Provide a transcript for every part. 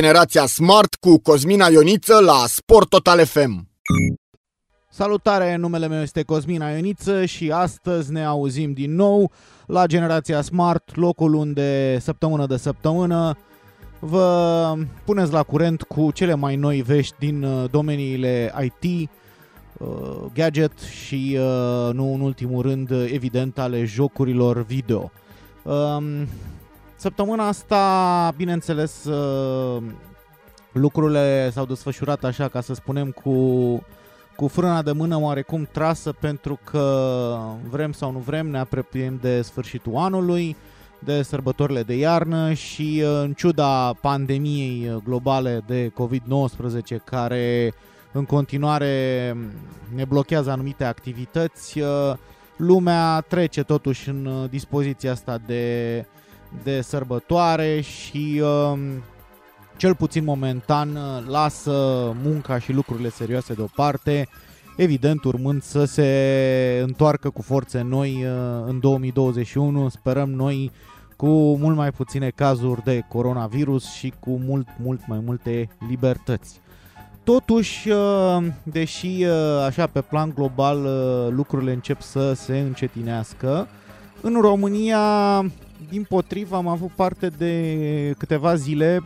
Generația Smart cu Cosmina Ioniță la Sport Total FM. Salutare, numele meu este Cosmina Ioniță și astăzi ne auzim din nou la Generația Smart, locul unde săptămână de săptămână vă puneți la curent cu cele mai noi vești din uh, domeniile IT, uh, gadget și, uh, nu în ultimul rând, evident, ale jocurilor video. Um, Săptămâna asta, bineînțeles, uh, lucrurile s-au desfășurat așa, ca să spunem, cu, cu frâna de mână oarecum trasă, pentru că vrem sau nu vrem, ne apropiem de sfârșitul anului, de sărbătorile de iarnă și uh, în ciuda pandemiei globale de COVID-19 care în continuare ne blochează anumite activități, uh, lumea trece totuși în dispoziția asta de de sărbătoare și uh, cel puțin momentan uh, lasă munca și lucrurile serioase deoparte, evident urmând să se întoarcă cu forțe noi uh, în 2021, sperăm noi cu mult mai puține cazuri de coronavirus și cu mult, mult mai multe libertăți. Totuși, uh, deși uh, așa pe plan global lucrurile încep să se încetinească, în România din potrivă am avut parte de câteva zile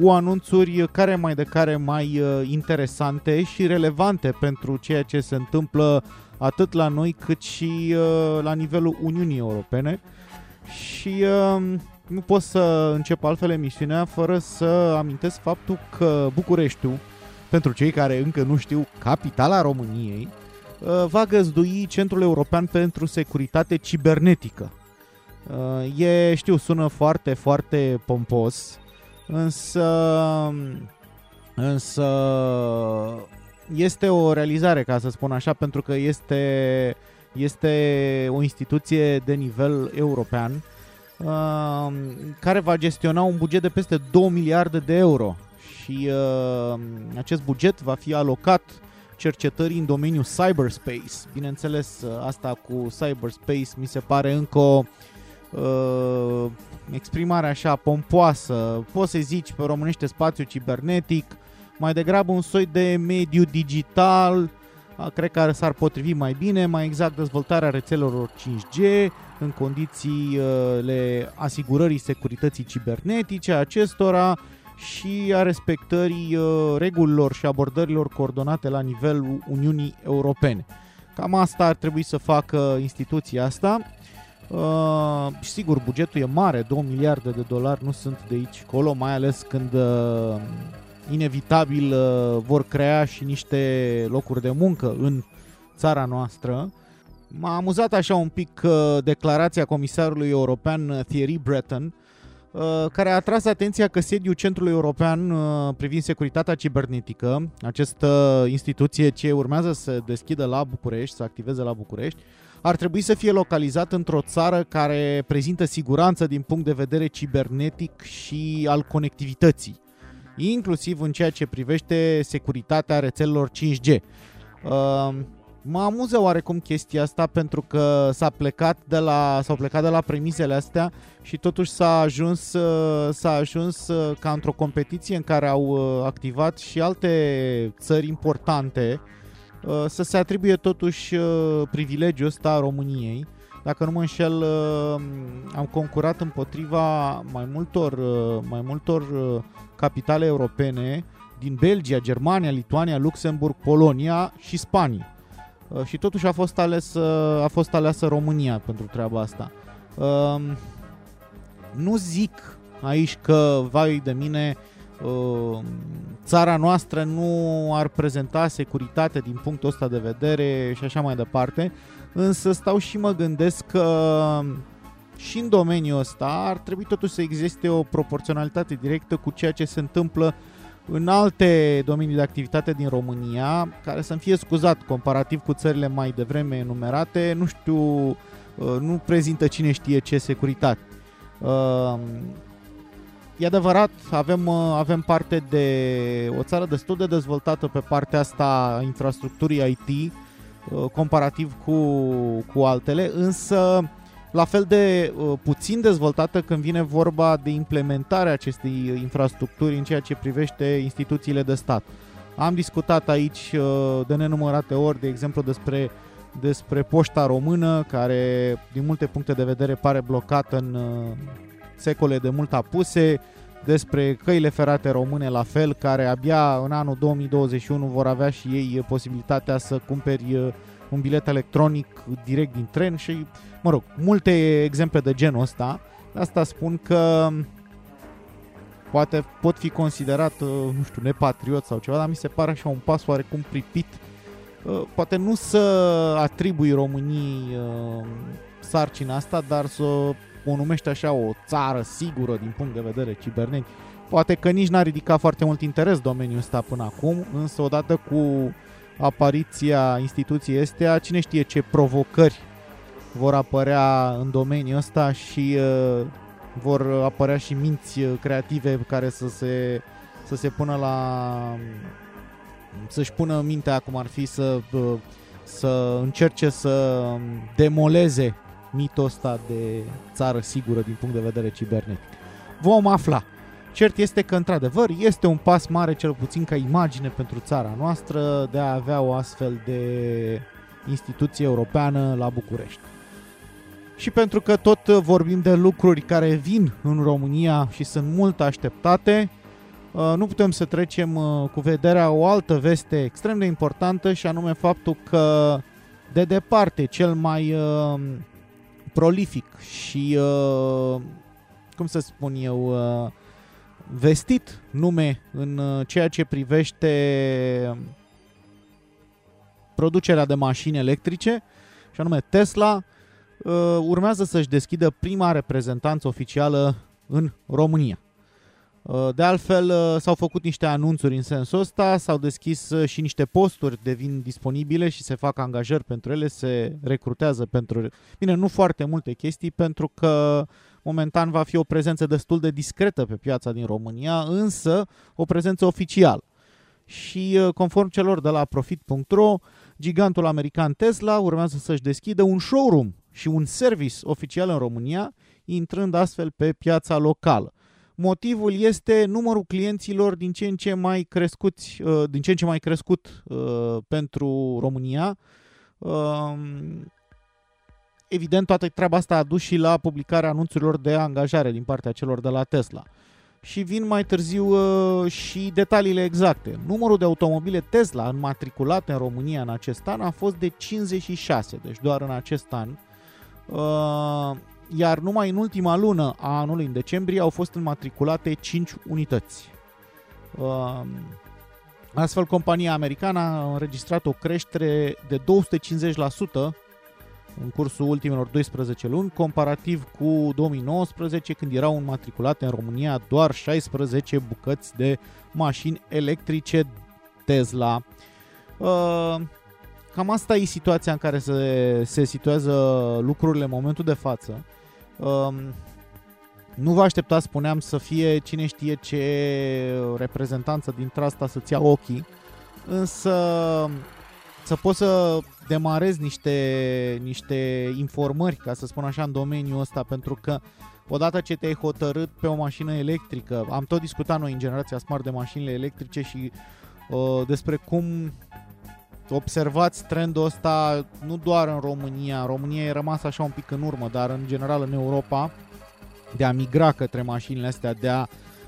cu anunțuri care mai de care mai uh, interesante și relevante pentru ceea ce se întâmplă atât la noi cât și uh, la nivelul Uniunii Europene. Și uh, nu pot să încep altfel emisiunea fără să amintesc faptul că Bucureștiul, pentru cei care încă nu știu, capitala României, va găzdui Centrul European pentru Securitate Cibernetică. Uh, e, știu, sună foarte, foarte pompos, însă, însă este o realizare, ca să spun așa, pentru că este, este o instituție de nivel european uh, care va gestiona un buget de peste 2 miliarde de euro și uh, acest buget va fi alocat cercetării în domeniul cyberspace. Bineînțeles, asta cu cyberspace mi se pare încă o uh, exprimare așa pompoasă, poți să zici pe românește spațiu cibernetic, mai degrabă un soi de mediu digital, cred că s-ar potrivi mai bine, mai exact dezvoltarea rețelelor 5G în condițiile asigurării securității cibernetice a acestora și a respectării uh, regulilor și abordărilor coordonate la nivelul Uniunii Europene. Cam asta ar trebui să facă instituția asta Uh, sigur, bugetul e mare, 2 miliarde de dolari nu sunt de aici colo, mai ales când uh, inevitabil uh, vor crea și niște locuri de muncă în țara noastră. M-a amuzat așa un pic uh, declarația comisarului european uh, Thierry Breton, uh, care a atras atenția că sediul Centrului European uh, privind securitatea cibernetică, această instituție ce urmează să deschidă la București, să activeze la București, ar trebui să fie localizat într-o țară care prezintă siguranță din punct de vedere cibernetic și al conectivității, inclusiv în ceea ce privește securitatea rețelelor 5G. Uh, mă amuză oarecum chestia asta pentru că s-a plecat de la, s-au plecat de la premisele astea și totuși s-a ajuns, uh, s-a ajuns uh, ca într-o competiție în care au uh, activat și alte țări importante Uh, să se atribuie totuși uh, privilegiul ăsta României. Dacă nu mă înșel, uh, am concurat împotriva mai multor, mai multor capitale europene din Belgia, Germania, Lituania, Luxemburg, Polonia și Spania. Și totuși a fost, ales, a fost aleasă România pentru treaba asta. Nu zic aici că, vai de mine, uh, țara noastră nu ar prezenta securitate din punctul ăsta de vedere și așa mai departe. Însă stau și mă gândesc că și în domeniul ăsta ar trebui totuși să existe o proporționalitate directă cu ceea ce se întâmplă în alte domenii de activitate din România, care să-mi fie scuzat comparativ cu țările mai devreme enumerate, nu știu, uh, nu prezintă cine știe ce securitate. Uh, e adevărat, avem, uh, avem parte de o țară destul de dezvoltată pe partea asta a infrastructurii IT, comparativ cu, cu altele, însă la fel de uh, puțin dezvoltată când vine vorba de implementarea acestei infrastructuri în ceea ce privește instituțiile de stat. Am discutat aici uh, de nenumărate ori, de exemplu, despre, despre poșta română, care din multe puncte de vedere pare blocată în uh, secole de mult apuse, despre căile ferate române la fel, care abia în anul 2021 vor avea și ei posibilitatea să cumperi uh, un bilet electronic direct din tren și, mă rog, multe exemple de genul ăsta. Asta spun că poate pot fi considerat, uh, nu știu, nepatriot sau ceva, dar mi se pare așa un pas oarecum pripit. Uh, poate nu să atribui Românii uh, sarcina asta, dar să o numește așa o țară sigură din punct de vedere cibernetic. Poate că nici n-a ridicat foarte mult interes domeniul ăsta până acum, însă odată cu apariția instituției astea, cine știe ce provocări vor apărea în domeniul ăsta și uh, vor apărea și minți uh, creative care să se, să se pună la să-și pună mintea cum ar fi să, uh, să încerce să demoleze mitul ăsta de țară sigură din punct de vedere cibernetic. Vom afla. Cert este că, într-adevăr, este un pas mare, cel puțin ca imagine pentru țara noastră, de a avea o astfel de instituție europeană la București. Și pentru că tot vorbim de lucruri care vin în România și sunt mult așteptate, uh, nu putem să trecem uh, cu vederea o altă veste extrem de importantă și anume faptul că de departe cel mai uh, prolific și, cum să spun eu, vestit nume în uh, ceea ce privește producerea de mașini electrice, și anume Tesla, uh, urmează să-și deschidă prima reprezentanță oficială în România. Uh, de altfel, s-au făcut niște anunțuri în sensul ăsta, s-au deschis și niște posturi devin disponibile și se fac angajări pentru ele, se recrutează pentru... Bine, nu foarte multe chestii, pentru că Momentan va fi o prezență destul de discretă pe piața din România, însă o prezență oficială. Și uh, conform celor de la Profit.ro, gigantul american Tesla urmează să-și deschidă un showroom și un service oficial în România, intrând astfel pe piața locală. Motivul este numărul clienților din ce în ce mai crescuți, uh, din ce în ce mai crescut uh, pentru România evident, toată treaba asta a dus și la publicarea anunțurilor de angajare din partea celor de la Tesla. Și vin mai târziu uh, și detaliile exacte. Numărul de automobile Tesla înmatriculate în România în acest an a fost de 56, deci doar în acest an. Uh, iar numai în ultima lună a anului, în decembrie, au fost înmatriculate 5 unități. Uh, astfel, compania americană a înregistrat o creștere de 250% în cursul ultimelor 12 luni, comparativ cu 2019, când erau înmatriculate în România doar 16 bucăți de mașini electrice Tesla. Uh, cam asta e situația în care se, se situează lucrurile în momentul de față. Uh, nu vă aștepta, spuneam, să fie cine știe ce reprezentanță din asta să-ți ia ochii, însă să poți să demarezi niște, niște informări, ca să spun așa, în domeniul ăsta, pentru că odată ce te-ai hotărât pe o mașină electrică, am tot discutat noi în generația Smart de mașinile electrice și uh, despre cum observați trendul ăsta nu doar în România, România e rămas așa un pic în urmă, dar în general în Europa, de a migra către mașinile astea, de a uh,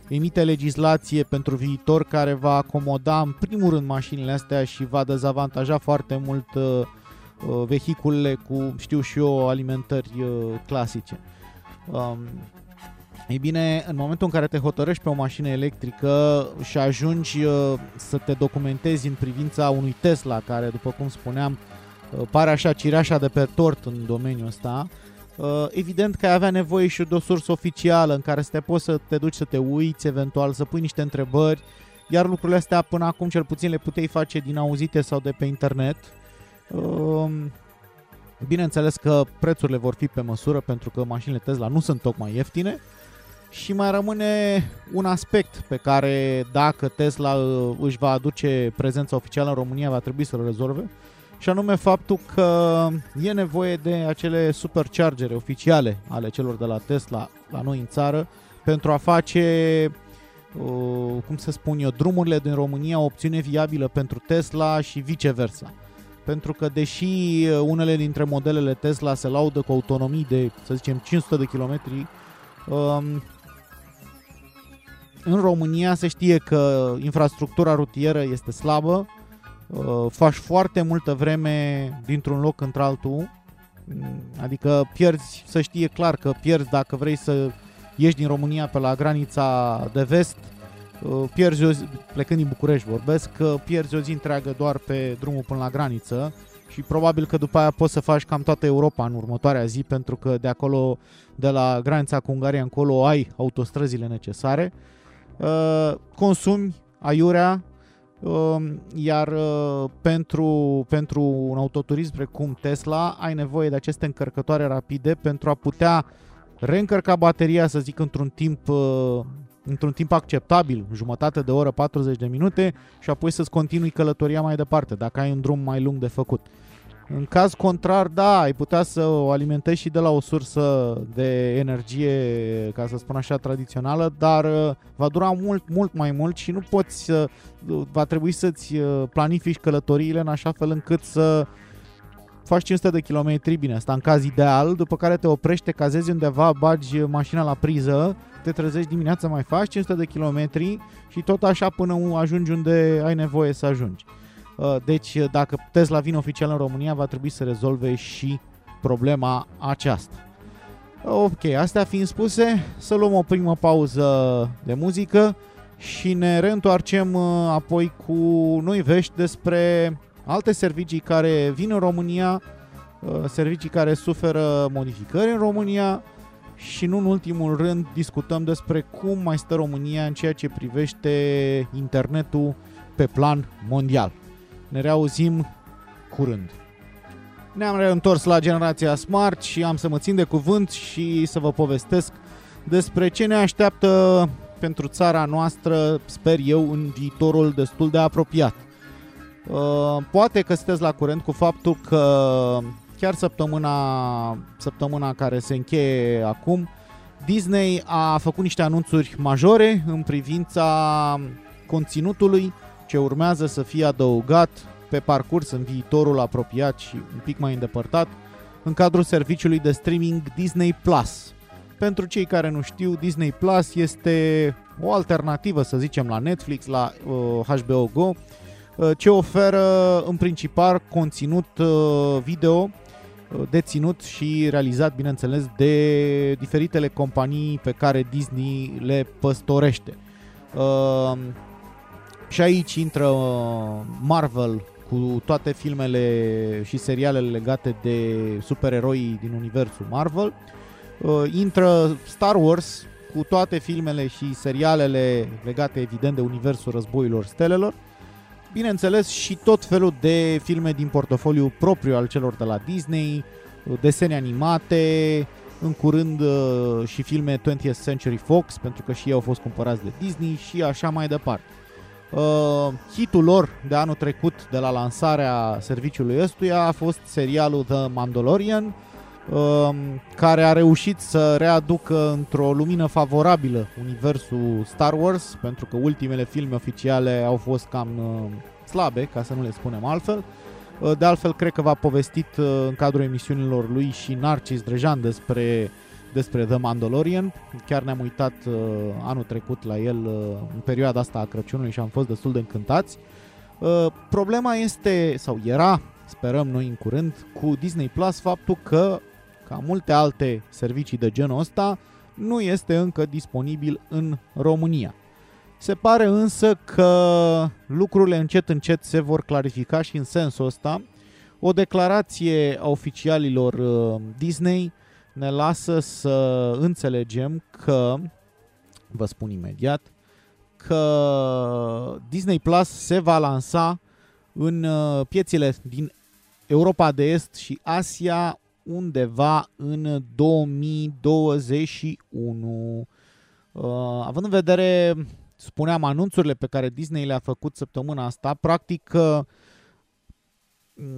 emite legislație pentru viitor care va acomoda în primul rând mașinile astea și va dezavantaja foarte mult uh, uh, vehiculele cu, știu și eu, alimentări uh, clasice. Um, Ei bine, în momentul în care te hotărăști pe o mașină electrică și ajungi uh, să te documentezi în privința unui Tesla, care, după cum spuneam, uh, pare așa cireașa de pe tort în domeniul ăsta, uh, evident că ai avea nevoie și de o sursă oficială în care să te poți să te duci să te uiți, eventual să pui niște întrebări, iar lucrurile astea până acum cel puțin le puteai face din auzite sau de pe internet. Bineînțeles că prețurile vor fi pe măsură pentru că mașinile Tesla nu sunt tocmai ieftine, și mai rămâne un aspect pe care dacă Tesla uh, își va aduce prezența oficială în România va trebui să-l rezolve și anume faptul că e nevoie de acele superchargere oficiale ale celor de la Tesla la noi în țară pentru a face, uh, cum să spun eu, drumurile din România o opțiune viabilă pentru Tesla și viceversa. Pentru că deși uh, unele dintre modelele Tesla se laudă cu autonomii de, să zicem, 500 de kilometri, um, în România se știe că infrastructura rutieră este slabă, uh, faci foarte multă vreme dintr-un loc într-altul, mm, adică pierzi, să știe clar că pierzi dacă vrei să ieși din România pe la granița de vest, uh, pierzi o zi, plecând din București vorbesc, că pierzi o zi întreagă doar pe drumul până la graniță și probabil că după aia poți să faci cam toată Europa în următoarea zi pentru că de acolo, de la granița cu Ungaria încolo, ai autostrăzile necesare. Uh, consumi aiurea, uh, iar uh, pentru, pentru un autoturism precum Tesla ai nevoie de aceste încărcătoare rapide pentru a putea reîncărca bateria, să zic, într-un timp uh, într-un timp acceptabil, jumătate de oră, 40 de minute și apoi să-ți continui călătoria mai departe, dacă ai un drum mai lung de făcut. În caz contrar, da, ai putea să o alimentezi și de la o sursă de energie, ca să spun așa, tradițională, dar uh, va dura mult, mult mai mult și nu poți să... va trebui să-ți uh, planifici călătoriile în așa fel încât să faci 500 de kilometri, bine, asta în caz ideal, după care te oprești, te cazezi undeva, bagi mașina la priză, te trezești dimineața, mai faci 500 de kilometri și tot așa până ajungi unde ai nevoie să ajungi. Uh, deci uh, dacă Tesla vine oficial în România, va trebui să rezolve și problema aceasta. Ok, astea fiind spuse, să luăm o primă pauză de muzică și ne reîntoarcem uh, apoi cu noi vești despre alte servicii care vin în România, servicii care suferă modificări în România și nu în ultimul rând discutăm despre cum mai stă România în ceea ce privește internetul pe plan mondial. Ne reauzim curând. Ne-am reîntors la generația Smart și am să mă țin de cuvânt și să vă povestesc despre ce ne așteaptă pentru țara noastră, sper eu, în viitorul destul de apropiat. Uh, poate că sunteți la curent cu faptul că chiar săptămâna, săptămâna care se încheie acum, Disney a făcut niște anunțuri majore în privința conținutului ce urmează să fie adăugat pe parcurs în viitorul apropiat și un pic mai îndepărtat în cadrul serviciului de streaming Disney Plus. Pentru cei care nu știu, Disney Plus este o alternativă, să zicem, la Netflix, la uh, HBO Go, uh, ce oferă în principal conținut uh, video uh, deținut și realizat, bineînțeles, de diferitele companii pe care Disney le păstorește. Uh, și aici intră uh, Marvel cu toate filmele și serialele legate de supereroi din universul Marvel. Uh, intră Star Wars cu toate filmele și serialele legate evident de universul războilor stelelor. Bineînțeles și tot felul de filme din portofoliu propriu al celor de la Disney, uh, desene animate, în curând și filme 20th Century Fox, pentru că și ei au fost cumpărați de Disney și așa mai departe. Uh, hitul lor de anul trecut de la lansarea serviciului ăstuia a fost serialul The Mandalorian, uh, care a reușit să readucă într-o lumină favorabilă universul Star Wars, pentru că ultimele filme oficiale au fost cam uh, slabe, ca să nu le spunem altfel. Uh, de altfel, cred că v-a povestit uh, în cadrul emisiunilor lui și Narcis Drejan despre despre The Mandalorian. Chiar ne-am uitat uh, anul trecut la el uh, în perioada asta a Crăciunului și am fost destul de încântați. Uh, problema este, sau era, sperăm noi în curând, cu Disney Plus faptul că, ca multe alte servicii de genul ăsta, nu este încă disponibil în România. Se pare însă că lucrurile încet încet se vor clarifica și în sensul ăsta o declarație a oficialilor uh, Disney ne lasă să înțelegem că, vă spun imediat, că Disney Plus se va lansa în uh, piețele din Europa de Est și Asia undeva în 2021. Uh, având în vedere, spuneam, anunțurile pe care Disney le-a făcut săptămâna asta, practic uh,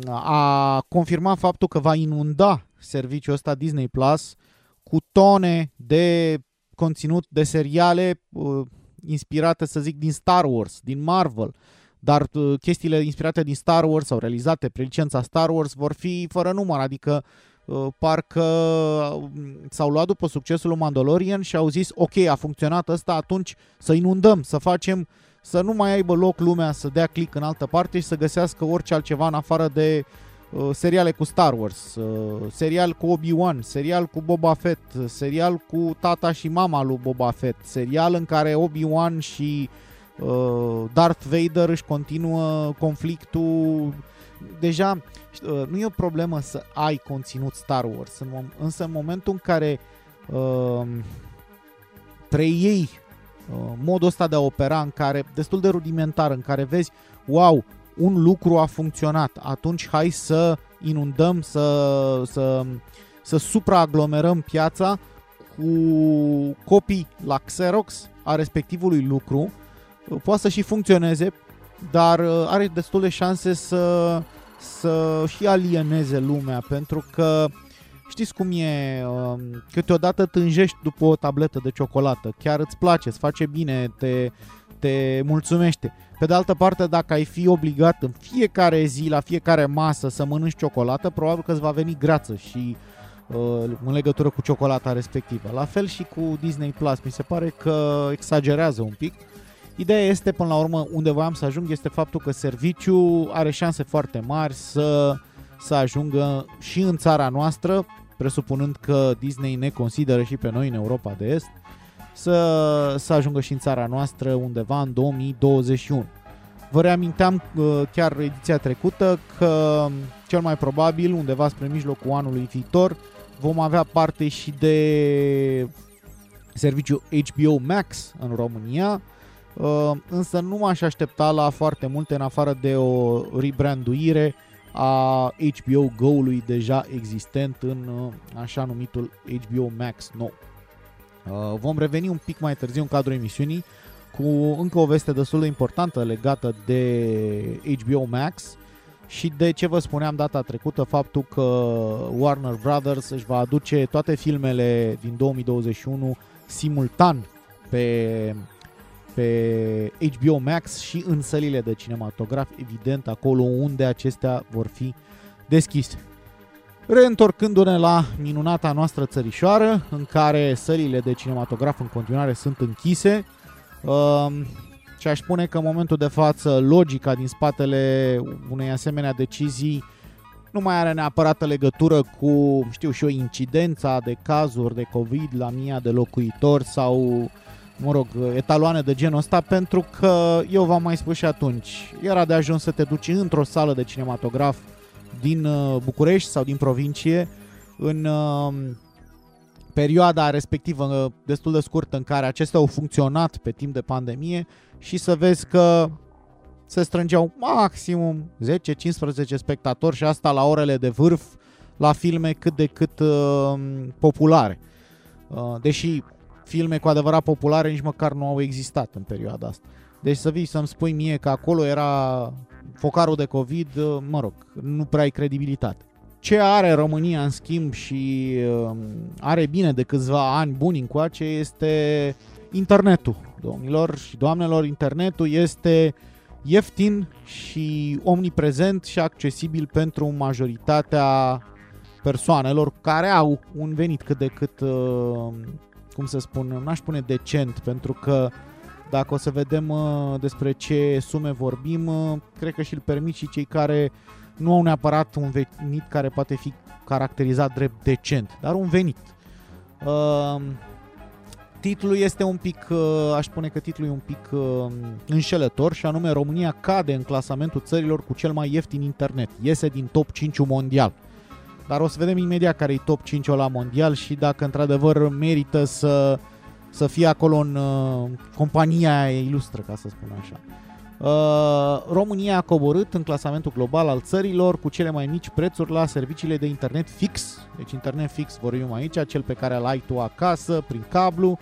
a confirmat faptul că va inunda serviciul ăsta Disney Plus cu tone de conținut de seriale uh, inspirate, să zic, din Star Wars, din Marvel, dar uh, chestiile inspirate din Star Wars sau realizate pe licența Star Wars vor fi fără număr, adică uh, parcă uh, s-au luat după succesul lui Mandalorian și au zis ok, a funcționat ăsta, atunci să inundăm, să facem să nu mai aibă loc lumea să dea click în altă parte și să găsească orice altceva în afară de uh, seriale cu Star Wars, uh, serial cu Obi-Wan, serial cu Boba Fett, serial cu tata și mama lui Boba Fett, serial în care Obi-Wan și uh, Darth Vader își continuă conflictul. Deja uh, nu e o problemă să ai conținut Star Wars, însă în momentul în care uh, preiei Uh, modul ăsta de a opera în care, destul de rudimentar, în care vezi, wow, un lucru a funcționat, atunci hai să inundăm, să, să, să supraaglomerăm piața cu copii la Xerox a respectivului lucru, uh, poate să și funcționeze, dar uh, are destul de șanse să, să și alieneze lumea, pentru că Știți cum e, um, câteodată tânjești după o tabletă de ciocolată, chiar îți place, îți face bine, te, te mulțumește. Pe de altă parte, dacă ai fi obligat în fiecare zi, la fiecare masă să mănânci ciocolată, probabil că îți va veni grață și uh, în legătură cu ciocolata respectivă. La fel și cu Disney Plus, mi se pare că exagerează un pic. Ideea este, până la urmă, unde voiam să ajung, este faptul că serviciul are șanse foarte mari să, să ajungă și în țara noastră, presupunând că Disney ne consideră și pe noi în Europa de Est, să, să ajungă și în țara noastră undeva în 2021. Vă reaminteam uh, chiar ediția trecută că cel mai probabil undeva spre mijlocul anului viitor vom avea parte și de serviciu HBO Max în România, uh, însă nu m-aș aștepta la foarte multe în afară de o rebranduire a HBO Go-ului deja existent în uh, așa numitul HBO Max nou. Uh, vom reveni un pic mai târziu în cadrul emisiunii cu încă o veste destul de importantă legată de HBO Max și de ce vă spuneam data trecută, faptul că Warner Brothers își va aduce toate filmele din 2021 simultan pe pe HBO Max și în sălile de cinematograf, evident, acolo unde acestea vor fi deschise. Reîntorcându-ne la minunata noastră țărișoară, în care sălile de cinematograf în continuare sunt închise, um, și aș spune că în momentul de față logica din spatele unei asemenea decizii nu mai are neapărat legătură cu, știu și o incidența de cazuri de COVID la mia de locuitori sau mă rog, etaloane de genul ăsta, pentru că eu v-am mai spus și atunci, era de ajuns să te duci într-o sală de cinematograf din uh, București sau din provincie în uh, perioada respectivă uh, destul de scurtă în care acestea au funcționat pe timp de pandemie și să vezi că se strângeau maximum 10-15 spectatori și asta la orele de vârf la filme cât de cât uh, populare. Uh, deși filme cu adevărat populare nici măcar nu au existat în perioada asta. Deci să vii să-mi spui mie că acolo era focarul de COVID, mă rog, nu prea ai credibilitate. Ce are România în schimb și um, are bine de câțiva ani buni încoace este internetul. Domnilor și doamnelor, internetul este ieftin și omniprezent și accesibil pentru majoritatea persoanelor care au un venit cât de cât uh, cum să spun, n-aș spune decent, pentru că dacă o să vedem uh, despre ce sume vorbim, uh, cred că și îl permit și cei care nu au neapărat un venit care poate fi caracterizat drept decent, dar un venit. Uh, Titlul este un pic, uh, aș spune că titlul e un pic uh, înșelător și anume România cade în clasamentul țărilor cu cel mai ieftin internet. Iese din top 5 mondial. Dar o să vedem imediat care e top 5 la mondial și dacă într-adevăr merită să, să fie acolo în uh, compania ilustră, ca să spun așa. Uh, România a coborât în clasamentul global al țărilor cu cele mai mici prețuri la serviciile de internet fix. Deci internet fix vorbim aici, cel pe care îl ai tu acasă, prin cablu,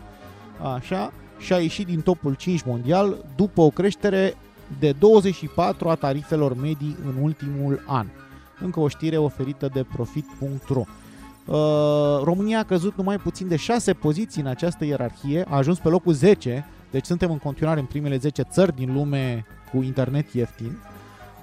așa, și a ieșit din topul 5 mondial după o creștere de 24 a tarifelor medii în ultimul an. Încă o știre oferită de Profit.ro. Uh, România a căzut numai puțin de 6 poziții în această ierarhie, a ajuns pe locul 10, deci suntem în continuare în primele 10 țări din lume cu internet ieftin,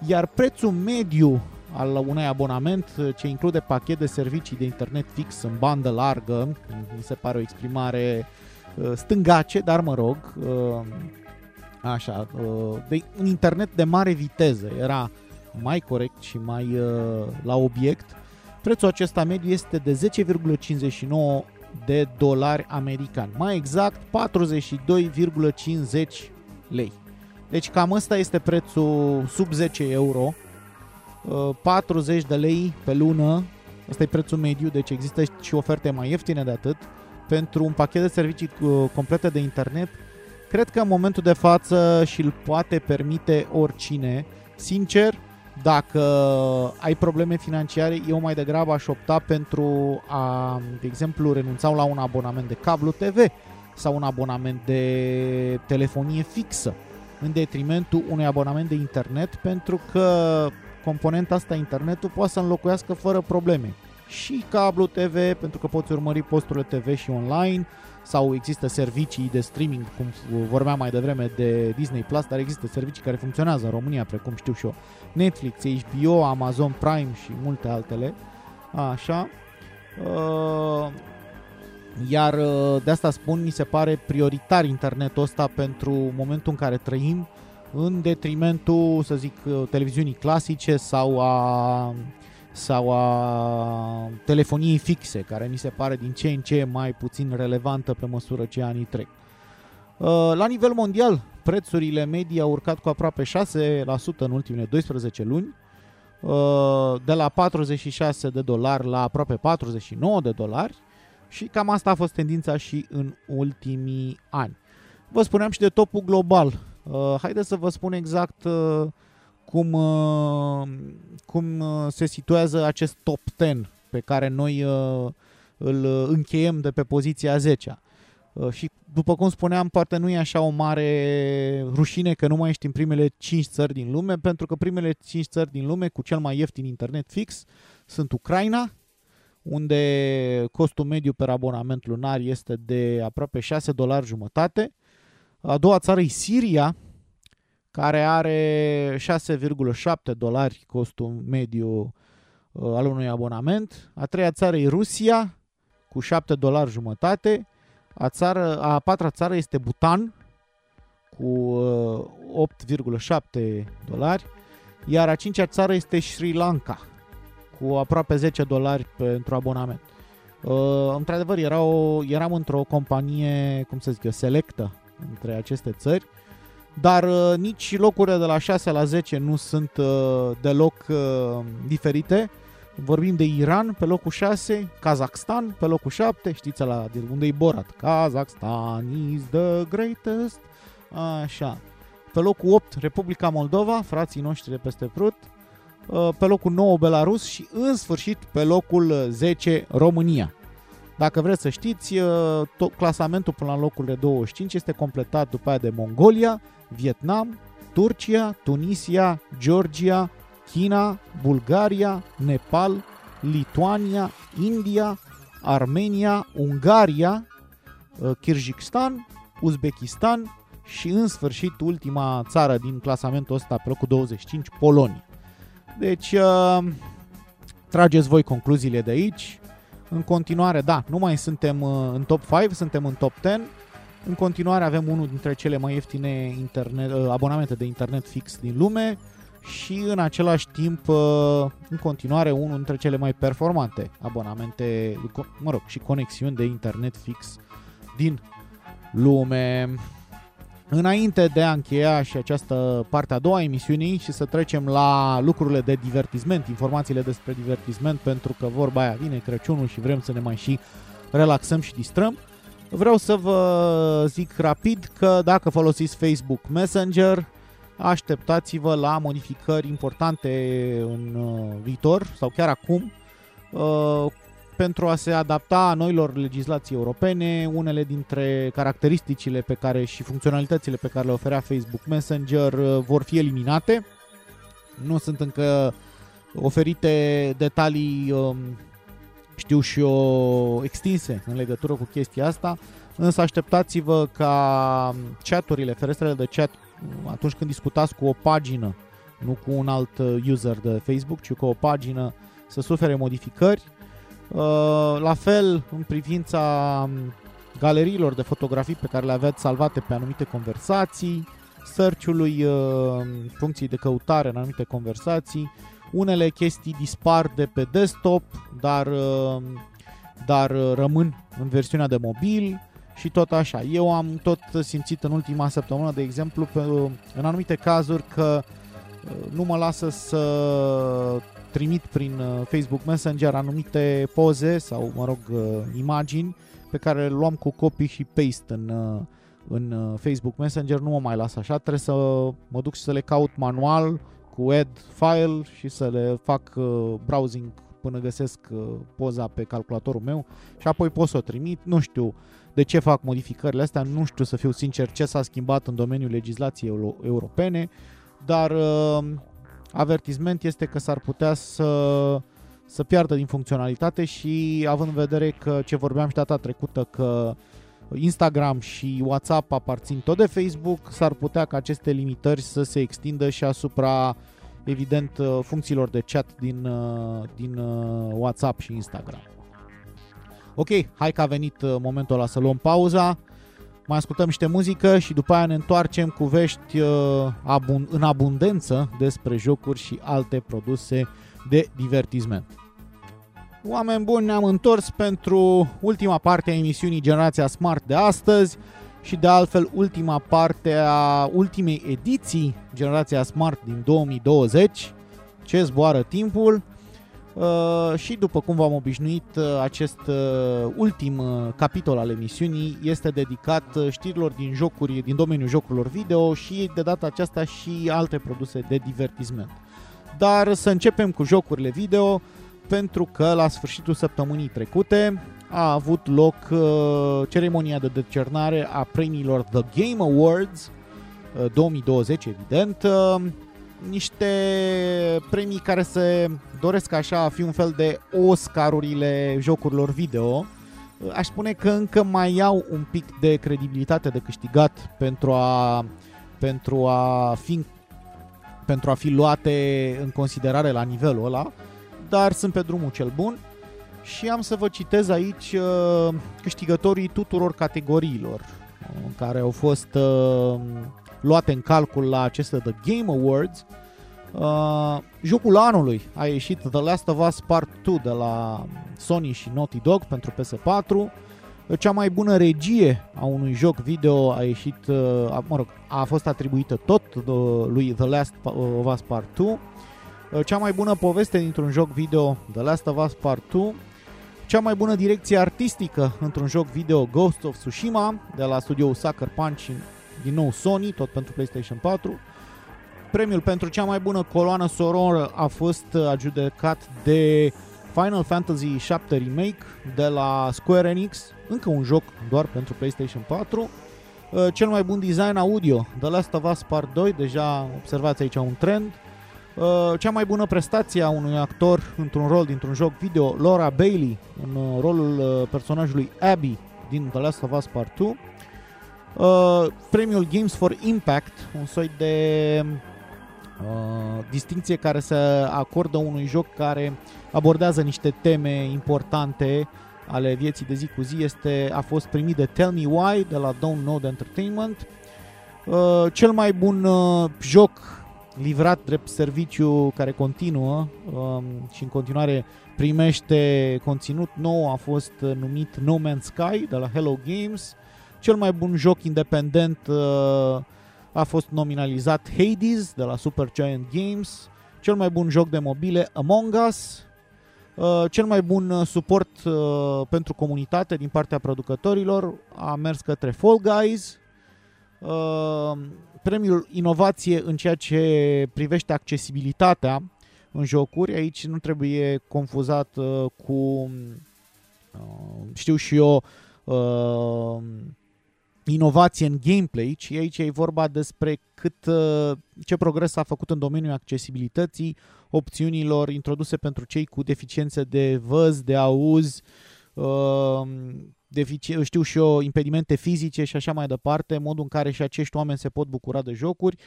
iar prețul mediu al unui abonament ce include pachet de servicii de internet fix în bandă largă, mi se pare o exprimare uh, stângace, dar mă rog, uh, așa, uh, de un internet de mare viteză, era mai corect și mai la obiect. Prețul acesta mediu este de 10,59 de dolari americani. Mai exact, 42,50 lei. Deci cam ăsta este prețul sub 10 euro. 40 uh, de lei pe lună. Ăsta e prețul mediu, deci există și oferte mai ieftine de atât. Pentru un pachet de servicii uh, complete de internet, cred că în momentul de față și îl poate permite oricine. Sincer, dacă ai probleme financiare, eu mai degrabă aș opta pentru a, de exemplu, renunța la un abonament de cablu TV sau un abonament de telefonie fixă în detrimentul unui abonament de internet pentru că componenta asta internetul poate să înlocuiască fără probleme. Și cablu TV pentru că poți urmări posturile TV și online sau există servicii de streaming, cum vorbeam mai devreme de Disney Plus, dar există servicii care funcționează în România, precum știu și eu, Netflix, HBO, Amazon Prime și multe altele. Așa. Uh, iar uh, de asta spun, mi se pare prioritar internetul ăsta pentru momentul în care trăim, în detrimentul, să zic, uh, televiziunii clasice sau a sau a telefoniei fixe, care mi se pare din ce în ce mai puțin relevantă pe măsură ce anii trec. Uh, la nivel mondial, prețurile medii au urcat cu aproape 6% în ultimele 12 luni, uh, de la 46 de dolari la aproape 49 de dolari și cam asta a fost tendința și în ultimii ani. Vă spuneam și de topul global. Uh, haideți să vă spun exact cum, uh, cum uh, se situează acest top 10 pe care noi uh, îl încheiem de pe poziția 10 și după cum spuneam, poate nu e așa o mare rușine că nu mai ești în primele 5 țări din lume, pentru că primele 5 țări din lume cu cel mai ieftin internet fix sunt Ucraina, unde costul mediu per abonament lunar este de aproape 6 dolari jumătate. A doua țară e Siria, care are 6,7 dolari costul mediu uh, al unui abonament. A treia țară e Rusia, cu 7 dolari jumătate. A, țară, a patra țară este Bhutan, cu 8,7 uh, dolari. Iar a cincea țară este Sri Lanka, cu aproape 10 dolari pentru abonament. Uh, într-adevăr, era o, eram într-o companie, cum să zic eu, selectă între aceste țări dar uh, nici locurile de la 6 la 10 nu sunt uh, deloc uh, diferite. Vorbim de Iran pe locul 6, Kazakhstan pe locul 7, știți la de unde e Borat, Kazakhstan is the greatest, așa. Pe locul 8, Republica Moldova, frații noștri de peste Prut, uh, pe locul 9, Belarus și în sfârșit pe locul 10, România. Dacă vreți să știți, uh, tot clasamentul până la locul de 25 este completat după aia de Mongolia, Vietnam, Turcia, Tunisia, Georgia, China, Bulgaria, Nepal, Lituania, India, Armenia, Ungaria, uh, Kyrgyzstan, Uzbekistan și în sfârșit ultima țară din clasamentul ăsta pe locul 25, Polonia. Deci, uh, trageți voi concluziile de aici. În continuare, da, nu mai suntem uh, în top 5, suntem în top 10. În continuare avem unul dintre cele mai ieftine internet, uh, abonamente de internet fix din lume și în același timp, uh, în continuare, unul dintre cele mai performante abonamente, mă rog, și conexiuni de internet fix din lume. Înainte de a încheia și această parte a doua a emisiunii și să trecem la lucrurile de divertisment, informațiile despre divertisment, pentru că vorba aia vine Crăciunul și vrem să ne mai și relaxăm și distrăm, vreau să vă zic rapid că dacă folosiți Facebook Messenger, așteptați-vă la modificări importante în uh, viitor sau chiar acum uh, pentru a se adapta noilor legislații europene, unele dintre caracteristicile pe care și funcționalitățile pe care le oferea Facebook Messenger uh, vor fi eliminate. Nu sunt încă oferite detalii, um, știu și eu, extinse în legătură cu chestia asta, însă așteptați-vă ca chaturile, ferestrele de chat, atunci când discutați cu o pagină, nu cu un alt uh, user de Facebook, ci cu o pagină, să sufere modificări Uh, la fel, în privința um, galeriilor de fotografii pe care le aveți salvate pe anumite conversații, search-ului, uh, funcții de căutare în anumite conversații, unele chestii dispar de pe desktop, dar, uh, dar rămân în versiunea de mobil și tot așa. Eu am tot simțit în ultima săptămână, de exemplu, pe, în anumite cazuri că nu mă lasă să trimit prin uh, Facebook Messenger anumite poze sau, mă rog, uh, imagini pe care le luam cu copy și paste în, uh, în Facebook Messenger. Nu mă mai las așa, trebuie să mă duc și să le caut manual cu add file și să le fac browsing până găsesc poza pe calculatorul meu și apoi pot să o trimit. Nu știu de ce fac modificările astea, nu știu să fiu sincer ce s-a schimbat în domeniul legislației europene, dar avertisment este că s-ar putea să, să piardă din funcționalitate și având în vedere că ce vorbeam și data trecută că Instagram și WhatsApp aparțin tot de Facebook, s-ar putea ca aceste limitări să se extindă și asupra evident funcțiilor de chat din, din WhatsApp și Instagram. Ok, hai că a venit momentul ăla să luăm pauza mai ascultăm niște muzică și după aia ne întoarcem cu vești uh, abun- în abundență despre jocuri și alte produse de divertisment. Oameni buni, ne-am întors pentru ultima parte a emisiunii Generația Smart de astăzi și de altfel ultima parte a ultimei ediții Generația Smart din 2020. Ce zboară timpul! Uh, și după cum v-am obișnuit, uh, acest uh, ultim capitol al emisiunii este dedicat știrilor din jocuri, din domeniul jocurilor video și de data aceasta și alte produse de divertisment. Dar să începem cu jocurile video pentru că la sfârșitul săptămânii trecute a avut loc ceremonia de decernare a premiilor The Game Awards 2020, evident, niște premii care se doresc așa a fi un fel de Oscarurile jocurilor video. Aș spune că încă mai au un pic de credibilitate de câștigat pentru a, pentru a fi pentru a fi luate în considerare la nivelul ăla, dar sunt pe drumul cel bun și am să vă citez aici uh, câștigătorii tuturor categoriilor uh, care au fost uh, luate în calcul la aceste The Game Awards. Uh, jocul anului a ieșit The Last of Us Part 2 de la Sony și Naughty Dog pentru PS4. Cea mai bună regie a unui joc video a ieșit, uh, mă rog, a fost atribuită tot uh, lui The Last of Us Part 2. Uh, cea mai bună poveste dintr-un joc video The Last of Us Part 2. Cea mai bună direcție artistică într-un joc video Ghost of Tsushima de la studioul Sucker Punch din nou Sony, tot pentru PlayStation 4. Premiul pentru cea mai bună coloană sonoră a fost adjudecat de Final Fantasy VII Remake de la Square Enix, încă un joc doar pentru PlayStation 4. Uh, cel mai bun design audio, The Last of Us Part 2, deja observați aici un trend. Uh, cea mai bună prestație a unui actor într-un rol dintr-un joc video, Laura Bailey, în uh, rolul personajului Abby din The Last of Us Part 2. Uh, premiul Games for Impact, un soi de uh, distinție care se acordă unui joc care abordează niște teme importante ale vieții de zi cu zi, este, a fost primit de Tell Me Why de la Don't Know The Entertainment. Uh, cel mai bun uh, joc livrat drept serviciu care continuă um, și în continuare primește conținut nou a fost numit No Man's Sky de la Hello Games Cel mai bun joc independent uh, a fost nominalizat Hades de la Super Giant Games. Cel mai bun joc de mobile Among Us. Uh, cel mai bun uh, suport uh, pentru comunitate din partea producătorilor a mers către Fall Guys. Uh, premiul inovație în ceea ce privește accesibilitatea în jocuri. Aici nu trebuie confuzat uh, cu, uh, știu și eu, uh, inovație în gameplay, ci aici e vorba despre cât, uh, ce progres a făcut în domeniul accesibilității opțiunilor introduse pentru cei cu deficiențe de văz, de auz, uh, defici- știu și eu, impedimente fizice și așa mai departe, modul în care și acești oameni se pot bucura de jocuri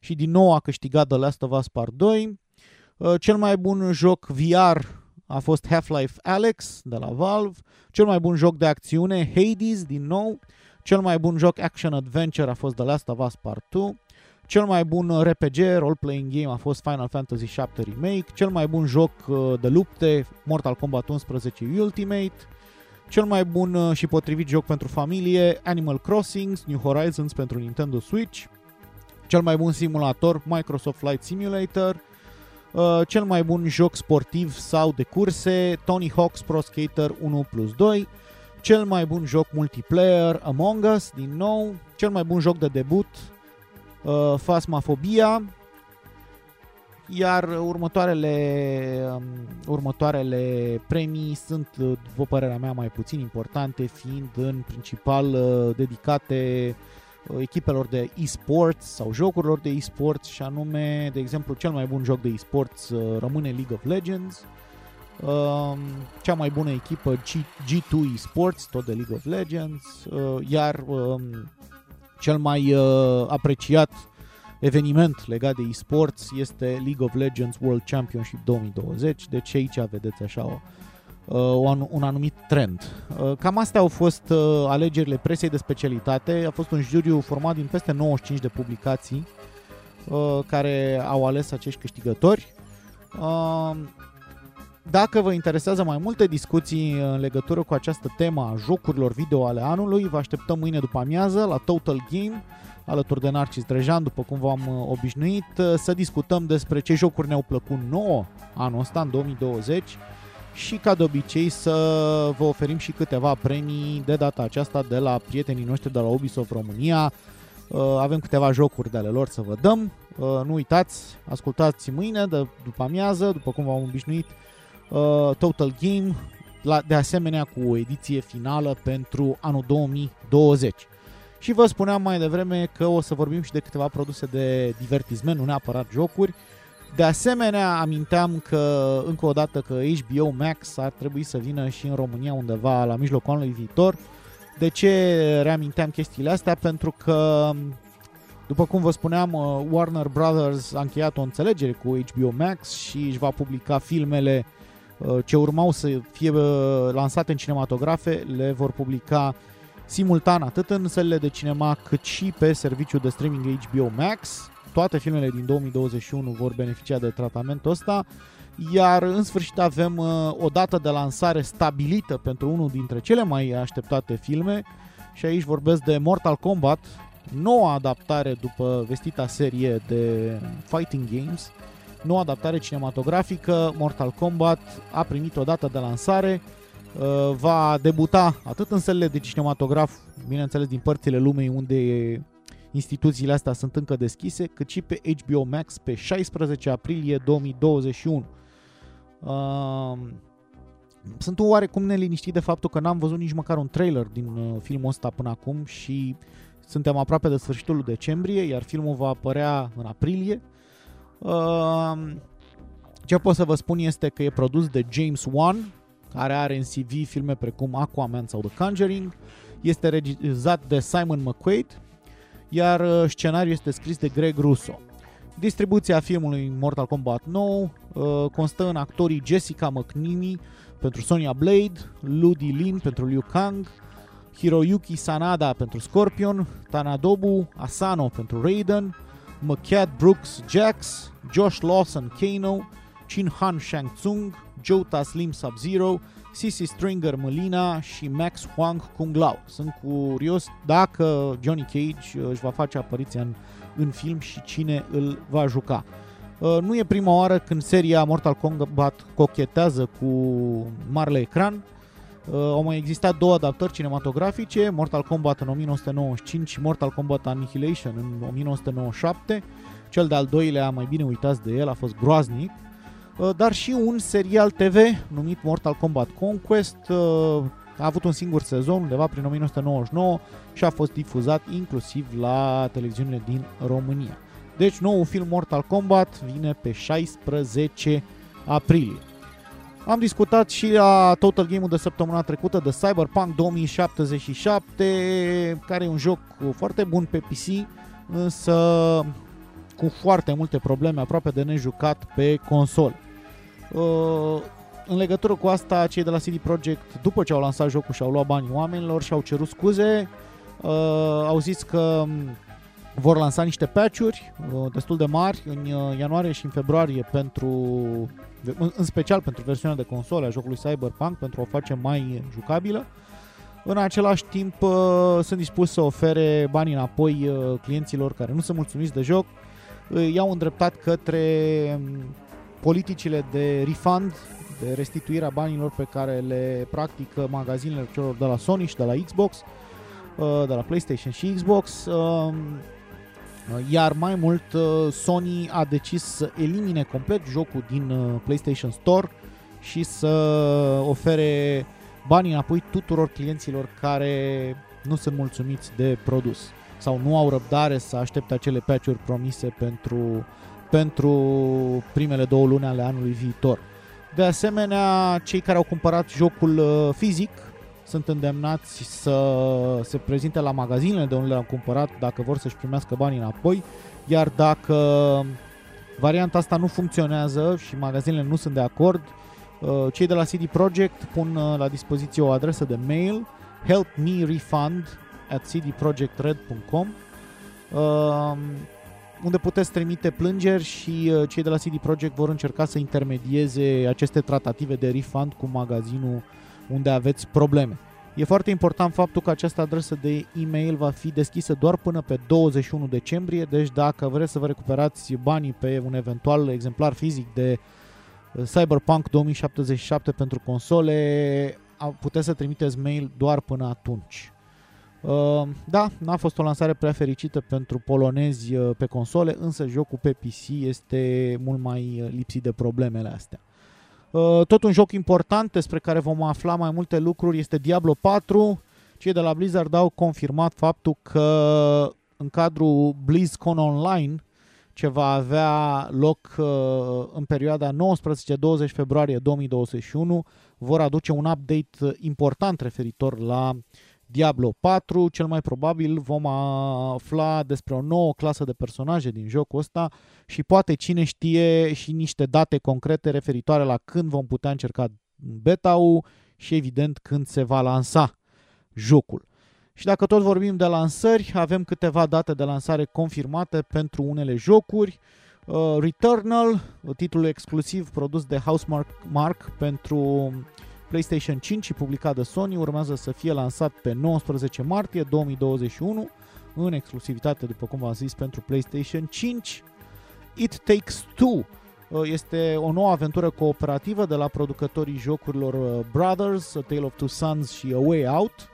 și din nou a câștigat The Last of Us Part 2. Uh, Cel mai bun joc VR a fost Half-Life Alex de la Valve. Cel mai bun joc de acțiune Hades din nou. Cel mai bun joc Action Adventure a fost The Last of Us Part 2. Cel mai bun RPG role-playing game a fost Final Fantasy VII Remake. Cel mai bun joc uh, de lupte Mortal Kombat 11 Ultimate. Cel mai bun uh, și potrivit joc pentru familie Animal Crossing New Horizons pentru Nintendo Switch. Cel mai bun simulator Microsoft Flight Simulator. Uh, cel mai bun joc sportiv sau de curse Tony Hawk's Pro Skater 1 plus 2. Cel mai bun joc multiplayer Among Us, din nou. Cel mai bun joc de debut uh, Phasmophobia. Iar următoarele, um, următoarele premii sunt, uh, după părerea mea, mai puțin importante, fiind în principal uh, dedicate uh, echipelor de e-sports sau jocurilor de e-sports și anume, de exemplu, cel mai bun joc de e-sports uh, rămâne League of Legends. Um, cea mai bună echipă G- G2 Esports, tot de League of Legends, uh, iar um, cel mai uh, apreciat eveniment legat de esports este League of Legends World Championship 2020, deci aici vedeți așa o, uh, un, un anumit trend. Uh, cam astea au fost uh, alegerile presei de specialitate, a fost un juriu format din peste 95 de publicații uh, care au ales acești câștigători. Uh, dacă vă interesează mai multe discuții în legătură cu această temă a jocurilor video ale anului, vă așteptăm mâine după amiază la Total Game, alături de Narcis Drejan, după cum v-am uh, obișnuit, uh, să discutăm despre ce jocuri ne-au plăcut nouă anul ăsta, în 2020, și ca de obicei să vă oferim și câteva premii de data aceasta de la prietenii noștri de la Ubisoft România. Uh, Avem câteva jocuri de ale lor să vă dăm. Nu uitați, ascultați mâine, de, după amiază, după cum v-am obișnuit, uh, Total Game, la, de asemenea cu o ediție finală pentru anul 2020. Și vă spuneam mai devreme că o să vorbim și de câteva produse de divertisment, nu neapărat jocuri. De asemenea, aminteam că, încă o dată, că HBO Max ar trebui să vină și în România undeva la mijlocul anului viitor. De ce reaminteam chestiile astea? Pentru că, după cum vă spuneam, uh, Warner Brothers a încheiat o înțelegere cu HBO Max și își va publica filmele uh, ce urmau să fie uh, lansate în cinematografe, le vor publica simultan atât în sălile de cinema cât și pe serviciul de streaming HBO Max. Toate filmele din 2021 vor beneficia de tratamentul ăsta, iar în sfârșit avem uh, o dată de lansare stabilită pentru unul dintre cele mai așteptate filme și aici vorbesc de Mortal Kombat, noua adaptare după vestita serie de Fighting Games, noua adaptare cinematografică, Mortal Kombat a primit o dată de lansare, uh, va debuta atât în sălile de cinematograf, bineînțeles din părțile lumei unde instituțiile astea sunt încă deschise, cât și pe HBO Max pe 16 aprilie 2021. Uh, sunt oarecum neliniștit de faptul că n-am văzut nici măcar un trailer din uh, filmul ăsta până acum și suntem aproape de sfârșitul lui decembrie, iar filmul va apărea în aprilie. Uh, ce pot să vă spun este că e produs de James Wan, care are în CV filme precum Aquaman sau The Conjuring. Este regizat de Simon McQuaid, iar uh, scenariul este scris de Greg Russo. Distribuția filmului Mortal Kombat 9 uh, constă în actorii Jessica McNamee pentru Sonya Blade, Ludi Lin pentru Liu Kang, Hiroyuki Sanada pentru Scorpion, Tanadobu Asano pentru Raiden, McCad Brooks Jax, Josh Lawson Kano Chin Han Shang Tsung, Jota Slim Sub-Zero, Sissy Stringer Melina și Max Huang Kung Lao. Sunt curios dacă Johnny Cage își va face apariția în, în film și cine îl va juca. Uh, nu e prima oară când seria Mortal Kombat cochetează cu marele ecran. Uh, au mai existat două adaptări cinematografice, Mortal Kombat în 1995 și Mortal Kombat Annihilation în 1997. Cel de-al doilea, mai bine uitați de el, a fost groaznic. Uh, dar și un serial TV numit Mortal Kombat Conquest. A avut un singur sezon, undeva prin 1999 și a fost difuzat inclusiv la televiziunile din România. Deci nou film Mortal Kombat vine pe 16 aprilie. Am discutat și la Total Game-ul de săptămâna trecută de Cyberpunk 2077, care e un joc foarte bun pe PC, însă cu foarte multe probleme, aproape de nejucat pe console. Uh, în legătură cu asta, cei de la CD Projekt, după ce au lansat jocul și au luat banii oamenilor și au cerut scuze, uh, au zis că vor lansa niște patch-uri uh, destul de mari în uh, ianuarie și în februarie pentru în special pentru versiunea de console a jocului Cyberpunk pentru a o face mai jucabilă. În același timp uh, sunt dispus să ofere banii înapoi clienților care nu sunt mulțumiți de joc. I-au îndreptat către um, politicile de refund, de restituirea banilor pe care le practică magazinele celor de la Sony și de la Xbox, de la PlayStation și Xbox. Um, Uh, iar mai mult uh, Sony a decis să elimine complet jocul din uh, PlayStation Store și să ofere banii înapoi tuturor clienților care nu sunt mulțumiți de produs sau nu au răbdare să aștepte acele patch-uri promise pentru, pentru primele două luni ale anului viitor. De asemenea, cei care au cumpărat jocul fizic sunt îndemnați să se prezinte la magazinele de unde le-au cumpărat dacă vor să-și primească banii înapoi, iar dacă varianta asta nu funcționează și magazinele nu sunt de acord, uh, cei de la CD Projekt pun uh, la dispoziție o adresă de mail helpmerefund at cdprojectred.com uh, unde puteți trimite plângeri și cei de la CD Projekt vor încerca să intermedieze aceste tratative de refund cu magazinul unde aveți probleme. E foarte important faptul că această adresă de e-mail va fi deschisă doar până pe 21 decembrie, deci dacă vreți să vă recuperați banii pe un eventual exemplar fizic de uh, Cyberpunk 2077 pentru console, puteți să trimiteți mail doar până atunci. Uh, da, n-a fost o lansare prea fericită pentru polonezi uh, pe console, însă jocul pe PC este mult mai lipsit de problemele astea. Uh, tot un joc important despre care vom afla mai multe lucruri este Diablo 4. Cei de la Blizzard au confirmat faptul că în cadrul BlizzCon Online, ce va avea loc uh, în perioada 19-20 februarie 2021, vor aduce un update important referitor la Diablo 4. Cel mai probabil vom afla despre o nouă clasă de personaje din jocul ăsta și poate cine știe și niște date concrete referitoare la când vom putea încerca beta-ul și evident când se va lansa jocul. Și dacă tot vorbim de lansări, avem câteva date de lansare confirmate pentru unele jocuri. Uh, Returnal, titlul exclusiv produs de Housemark Mark pentru PlayStation 5 și publicat de Sony urmează să fie lansat pe 19 martie 2021 în exclusivitate, după cum v-am zis, pentru PlayStation 5. It Takes Two uh, este o nouă aventură cooperativă de la producătorii jocurilor uh, Brothers, A Tale of Two Sons și A Way Out.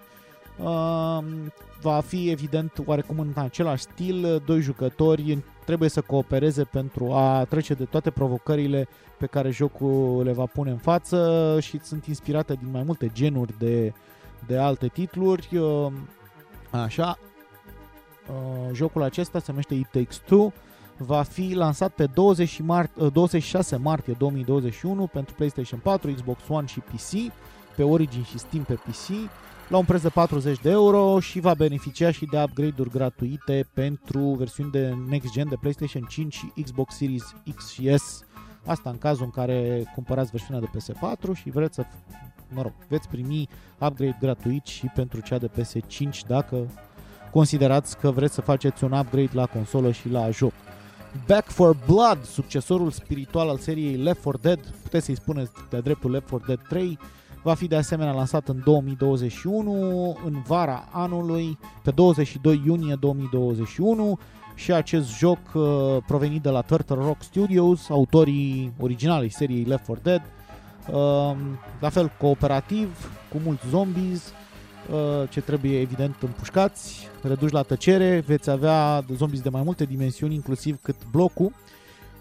Uh, va fi evident oarecum în același stil, doi jucători trebuie să coopereze pentru a trece de toate provocările pe care jocul le va pune în față și sunt inspirate din mai multe genuri de, de alte titluri. Uh, așa, uh, jocul acesta se numește It Takes Two, va fi lansat pe 20 mar- 26 martie 2021 pentru PlayStation 4, Xbox One și PC, pe Origin și Steam pe PC la un preț de 40 de euro și va beneficia și de upgrade-uri gratuite pentru versiuni de next gen de PlayStation 5 și Xbox Series X și S. Asta în cazul în care cumpărați versiunea de PS4 și vreți să, mă rog, veți primi upgrade gratuit și pentru cea de PS5 dacă considerați că vreți să faceți un upgrade la consolă și la joc. Back for Blood, succesorul spiritual al seriei Left 4 Dead, puteți să-i spuneți de dreptul Left 4 Dead 3, va fi de asemenea lansat în 2021, în vara anului, pe 22 iunie 2021 și acest joc uh, provenit de la Turtle Rock Studios, autorii originalei seriei Left 4 Dead, uh, la fel cooperativ, cu mulți zombies, uh, ce trebuie evident împușcați, reduși la tăcere, veți avea zombies de mai multe dimensiuni, inclusiv cât blocul.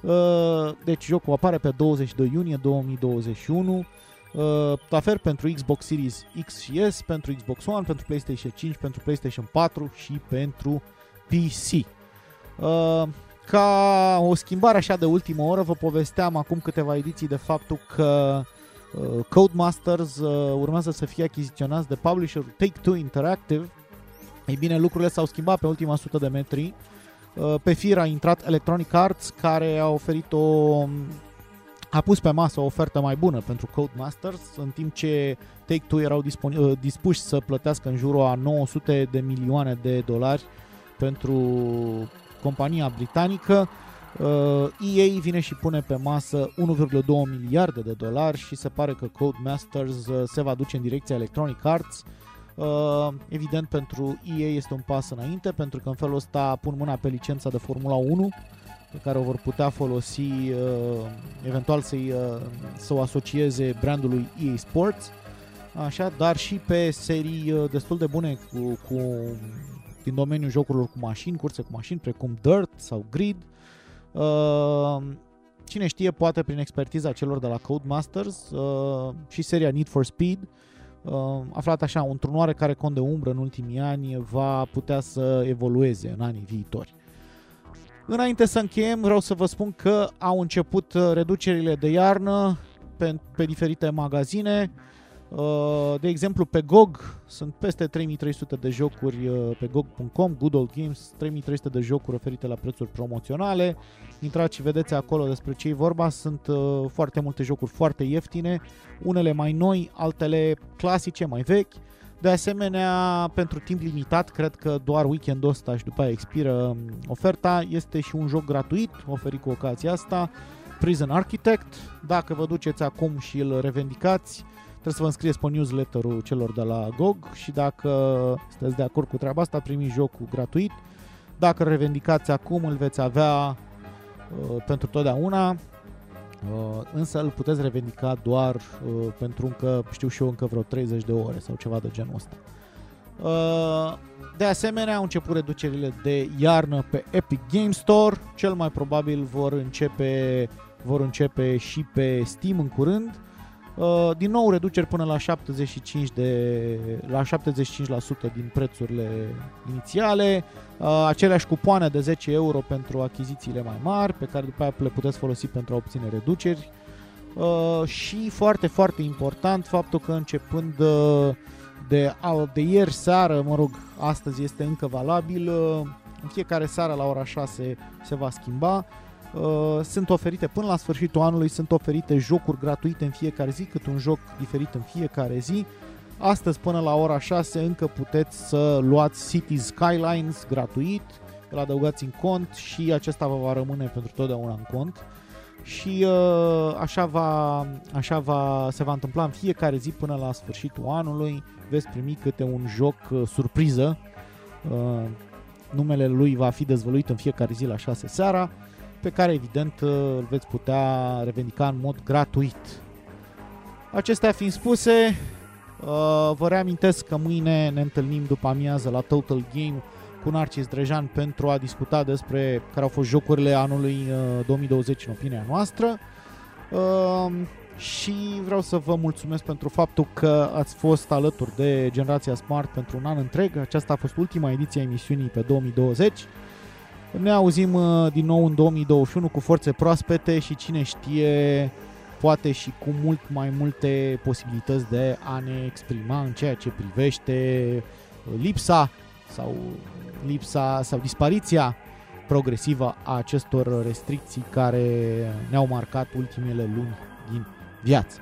Uh, deci jocul apare pe 22 iunie 2021. Uh, la fel pentru Xbox Series X și S, pentru Xbox One, pentru PlayStation 5, pentru PlayStation 4 și pentru PC. Uh, ca o schimbare așa de ultimă oră, vă povesteam acum câteva ediții de faptul că uh, Codemasters uh, urmează să fie achiziționați de publisherul Take-Two Interactive. Ei bine, lucrurile s-au schimbat pe ultima sută de metri. Uh, pe fir a intrat Electronic Arts, care a oferit o a pus pe masă o ofertă mai bună pentru Codemasters, în timp ce Take-Two erau disponi- uh, dispuși să plătească în jurul a 900 de milioane de dolari pentru compania britanică. Uh, EA vine și pune pe masă 1,2 miliarde de dolari și se pare că Codemasters uh, se va duce în direcția Electronic Arts. Uh, evident, pentru EA este un pas înainte, pentru că în felul ăsta pun mâna pe licența de Formula 1 pe care o vor putea folosi uh, eventual să-i, uh, să o asocieze brandului EA Sports, așa, dar și pe serii uh, destul de bune cu, cu din domeniul jocurilor cu mașini, curse cu mașini, precum Dirt sau Grid. Uh, cine știe, poate prin expertiza celor de la Codemasters uh, și seria Need for Speed, uh, aflat așa, într-un oarecare cont de umbră în ultimii ani, va putea să evolueze în anii viitori. Înainte să încheiem, vreau să vă spun că au început uh, reducerile de iarnă pe, pe diferite magazine. Uh, De exemplu, pe GOG sunt peste 3300 de jocuri uh, pe GOG.com, Good Old Games, 3300 de jocuri oferite la prețuri promoționale. Intrați și vedeți acolo despre ce e vorba. Sunt uh, foarte multe jocuri foarte ieftine, unele mai noi, altele clasice, mai vechi. De asemenea, pentru timp limitat, cred că doar weekendul ăsta și după aia expiră um, oferta, este și un joc gratuit oferit cu ocazia asta, Prison Architect. Dacă vă duceți acum și îl revendicați, trebuie să vă înscrieți pe newsletterul celor de la GOG și dacă sunteți de acord cu treaba asta, primiți jocul gratuit. Dacă îl revendicați acum, îl veți avea uh, pentru totdeauna, uh, însă îl puteți revendica doar uh, pentru încă, știu și eu, încă vreo 30 de ore sau ceva de genul ăsta. Uh, de asemenea, au început reducerile de iarnă pe Epic Game Store, cel mai probabil vor începe, vor începe și pe Steam în curând. Uh, din nou reduceri până la 75 de la 75% din prețurile inițiale, uh, aceleași cupoane de 10 euro pentru achizițiile mai mari, pe care după aia le puteți folosi pentru a obține reduceri. Uh, și foarte, foarte important faptul că începând uh, de, a- de ieri seară, mă rog, astăzi este încă valabil, uh, în fiecare seară la ora 6 se va schimba. Uh, sunt oferite până la sfârșitul anului, sunt oferite jocuri gratuite în fiecare zi, cât un joc diferit în fiecare zi. Astăzi până la ora 6 încă puteți să luați Cities Skylines gratuit, îl adăugați în cont și acesta vă va rămâne pentru totdeauna în cont. Și uh, așa, va, așa va, se va întâmpla în fiecare zi până la sfârșitul anului. Veți primi câte un joc uh, surpriză. Uh, numele lui va fi dezvăluit în fiecare zi la 6 seara pe care evident uh, îl veți putea revendica în mod gratuit. Acestea fiind spuse, uh, vă reamintesc că mâine ne întâlnim după amiază la Total Game cu Narcis Drejan pentru a discuta despre care au fost jocurile anului uh, 2020 în opinia noastră. Uh, și vreau să vă mulțumesc pentru faptul că ați fost alături de Generația Smart pentru un an întreg. Aceasta a fost ultima ediție a emisiunii pe 2020. Ne auzim uh, din nou în 2021 cu forțe proaspete și cine știe poate și cu mult mai multe posibilități de a ne exprima în ceea ce privește uh, lipsa sau lipsa sau dispariția progresivă a acestor restricții care ne-au marcat ultimele luni din viață.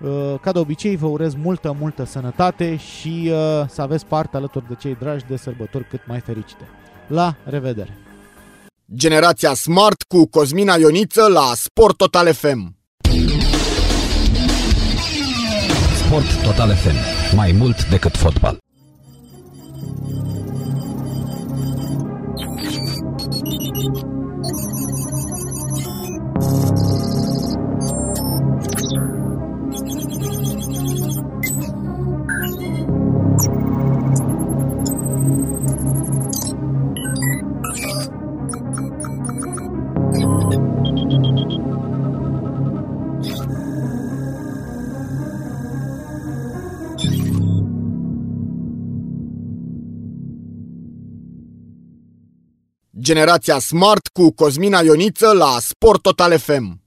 Uh, Ca de obicei, vă urez multă, multă sănătate și uh, să aveți parte alături de cei dragi de sărbători cât mai fericite. La revedere! Generația Smart cu Cosmina Ioniță la Sport Total FM. Sport Total FM. Mai mult decât fotbal. Generația Smart cu Cosmina Ioniță la Sport Total FM.